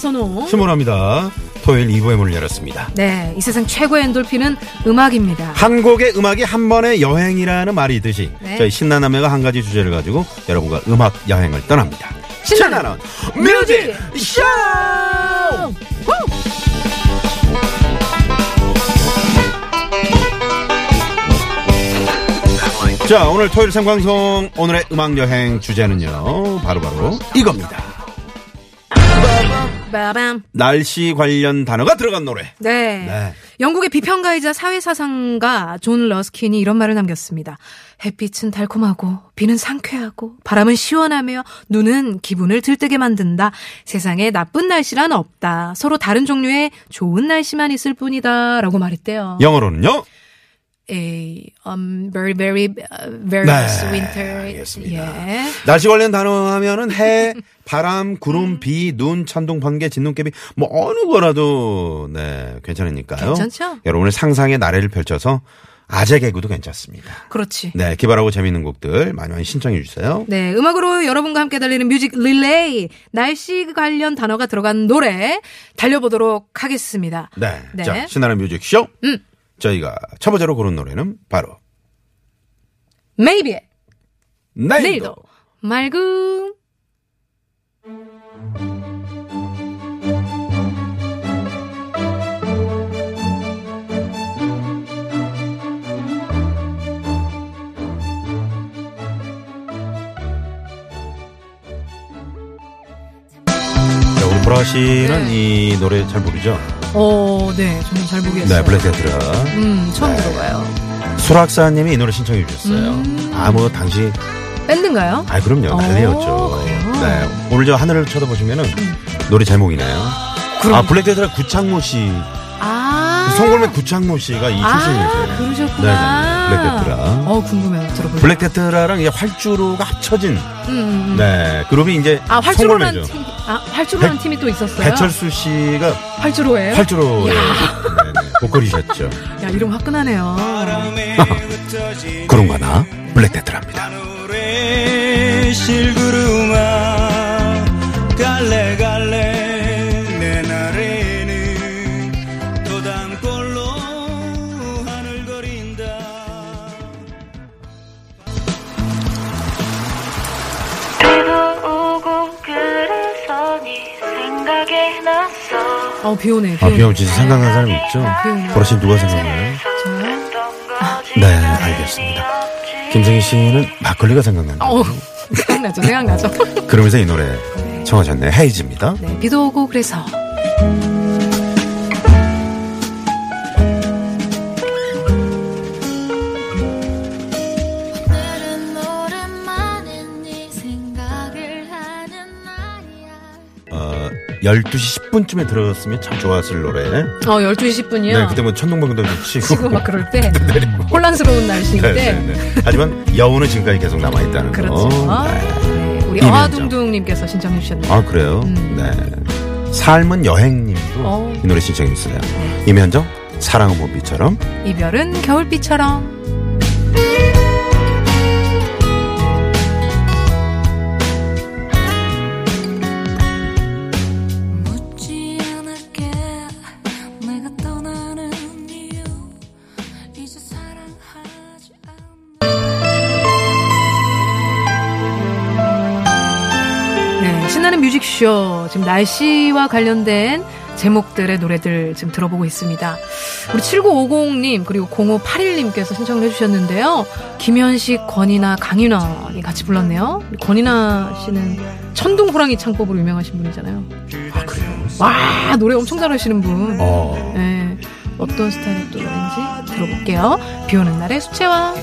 선호. 신문합니다. 토요일 2부의 문을 열었습니다. 네, 이 세상 최고의 엔돌핀은 음악입니다. 한 곡의 음악이 한 번의 여행이라는 말이 있듯이 네. 저희 신나남매가 한 가지 주제를 가지고 여러분과 음악 여행을 떠납니다. 신나는 뮤직 쇼! 자, 오늘 토요일 생방송 오늘의 음악 여행 주제는요. 바로바로 이겁니다. 빠밤. 날씨 관련 단어가 들어간 노래. 네. 네. 영국의 비평가이자 사회사상가 존 러스킨이 이런 말을 남겼습니다. 햇빛은 달콤하고 비는 상쾌하고 바람은 시원하며 눈은 기분을 들뜨게 만든다. 세상에 나쁜 날씨란 없다. 서로 다른 종류의 좋은 날씨만 있을 뿐이다. 라고 말했대요. 영어로는요. A um, very very uh, very 네, winter. 알겠습니다. 예. 날씨 관련 단어 하면은 해, 바람, 구름, 비, 눈, 천둥, 번개, 진눈깨비 뭐 어느 거라도 네 괜찮으니까요. 괜찮죠? 여러분의 상상의 나래를 펼쳐서 아재 개그도 괜찮습니다. 그렇지. 네 기발하고 재밌는 곡들 많이 많이 신청해 주세요. 네, 음악으로 여러분과 함께 달리는 뮤직 릴레이 날씨 관련 단어가 들어간 노래 달려보도록 하겠습니다. 네, 네. 자 신나는 뮤직 쇼. 음. 저희가 첫 번째로 고른 노래는 바로 Maybe 내일도. 내일도 우리 보라 씨는 네. 이 노래 잘 모르죠? 어, 네, 정말 잘 보겠어요. 네, 블랙데드라. 음, 처음 네. 들어봐요. 수락사님이 이 노래 신청해 주셨어요. 음. 아, 뭐 당시 밴드인가요? 아, 그럼요. 어, 난리였죠. 음. 네. 오늘 저 하늘을 쳐다보시면은 노래 제목이네요. 아, 블랙테트라 구창모 씨. 아, 송골매 구창모 씨가 이 아, 출신이세요. 그러셨구나. 네네. 블랙테트라. 어, 궁금해요. 들어볼게요. 블랙테트라랑 이제 활주로가 합쳐진 음, 음. 네 그룹이 이제 아, 활주로라는 송골매죠. 팀, 아, 활주로라는 배- 팀이 또 있었어요. 배철수 씨가 활주로예요? 활주로 네네, 보컬이셨죠. 야, 이름 화끈하네요. 그런가 나 블랙데드라입니다. 노래 실구름아 갈래 갈래 내 날에는 도담골 어 어, 비 오네. 비아 오네. 비염 진짜 생각나는 사람 있죠? 보라 씨 누가 생각나요? 네 알겠습니다. 김승희 씨는 막걸리가 생각난다. 어, 생각나죠, 생각나죠. 그러면서 이 노래 청하셨네 헤이즈입니다. 네, 비도 오고 그래서. 12시 10분쯤에 들었으면 참 좋았을 노래. 어, 12시 10분이요. 네, 그때 뭐 천둥번개도 치고. 지금 막 그럴 때. 혼란스러운 날씨일 네, 때. 네, 네. 하지만 여운은 지금까지 계속 남아있다는 그렇죠. 거. 네. 네, 우리 이면정. 어하둥둥님께서 신청해 주셨네요. 아, 그래요? 음. 네. 삶은 여행님도 어. 이 노래 신청했어요. 이면정, 사랑은 봄비처럼. 이별은 겨울비처럼. 뮤직쇼. 지금 날씨와 관련된 제목들의 노래들 지금 들어보고 있습니다. 우리 7950님, 그리고 0581님께서 신청을 해주셨는데요. 김현식, 권이나, 강윤원이 같이 불렀네요. 권이나 씨는 천둥 호랑이 창법으로 유명하신 분이잖아요. 아, 그래요? 와, 노래 엄청 잘하시는 분. 어. 네, 어떤 스타일의 또 노래인지 들어볼게요. 비 오는 날의 수채화.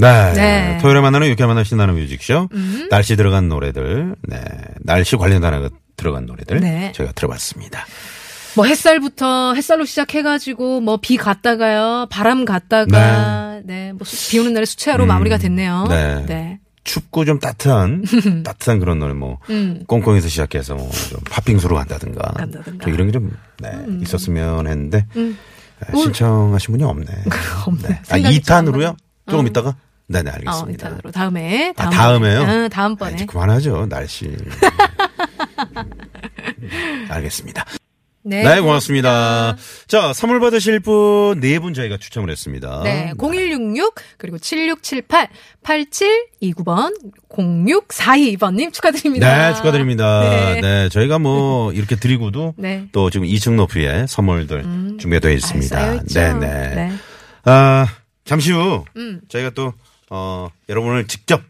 네. 네. 토요일에 만나는 유쾌한 만남 신나는 뮤직쇼. 날씨 들어간 노래들. 네. 날씨 관련 단어가 들어간 노래들. 네. 저희가 들어봤습니다. 뭐 햇살부터 햇살로 시작해가지고 뭐 비 갔다가요, 바람 갔다가, 네, 뭐 비 오는 날에 수채화로 마무리가 됐네요. 네. 네. 춥고 좀 따뜻한, 따뜻한 그런 노래 뭐, 꽁꽁에서 시작해서 뭐, 좀 팥빙수로 간다든가. 음. 간다든가. 음. 저 이런 게 좀, 네, 있었으면 했는데, 네, 신청하신 분이 없네. 없네. 네. 아, 생각이 좀 2탄으로요? 조금 음. 있다가? 네네, 어, 알겠습니다. 이탄으로 다음에 아, 다음 다음에요? 번에. 응, 다음번에. 아, 이제 그만하죠, 날씨. 알겠습니다. 네. 네, 고맙습니다. 자, 선물 받으실 분 네 분 저희가 추첨을 했습니다. 네, 0166 그리고 7678 8729번 0642번님 축하드립니다. 네, 축하드립니다. 네. 네. 저희가 뭐 이렇게 드리고도 네. 또 지금 2층 높이의 선물들 준비가 되어 있습니다. 아. 네, 네. 네. 아, 잠시 후 음. 저희가 또 어, 여러분을 직접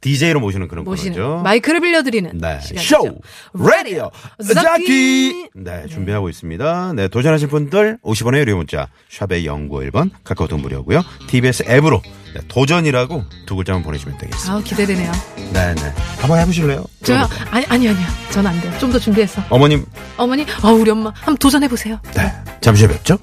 DJ로 모시는 그런 모시는 거죠. 마이크를 빌려드리는 네. 쇼! 라디오! 자키! 자키! 네, 준비하고 있습니다. 네, 도전하실 분들 50원의 유료 문자, 샵의 0951번, 카카오톡 무료고요 TBS 앱으로 네, 도전이라고 두 글자만 보내주시면 되겠습니다. 아우 기대되네요. 네, 네. 한번 해보실래요? 저요? 아니 아니 아니요. 전 안 돼요. 좀 더 준비해서. 어머님, 어머니, 아 우리 엄마 한번 도전해 보세요. 네. 잠시 후에 뵙죠.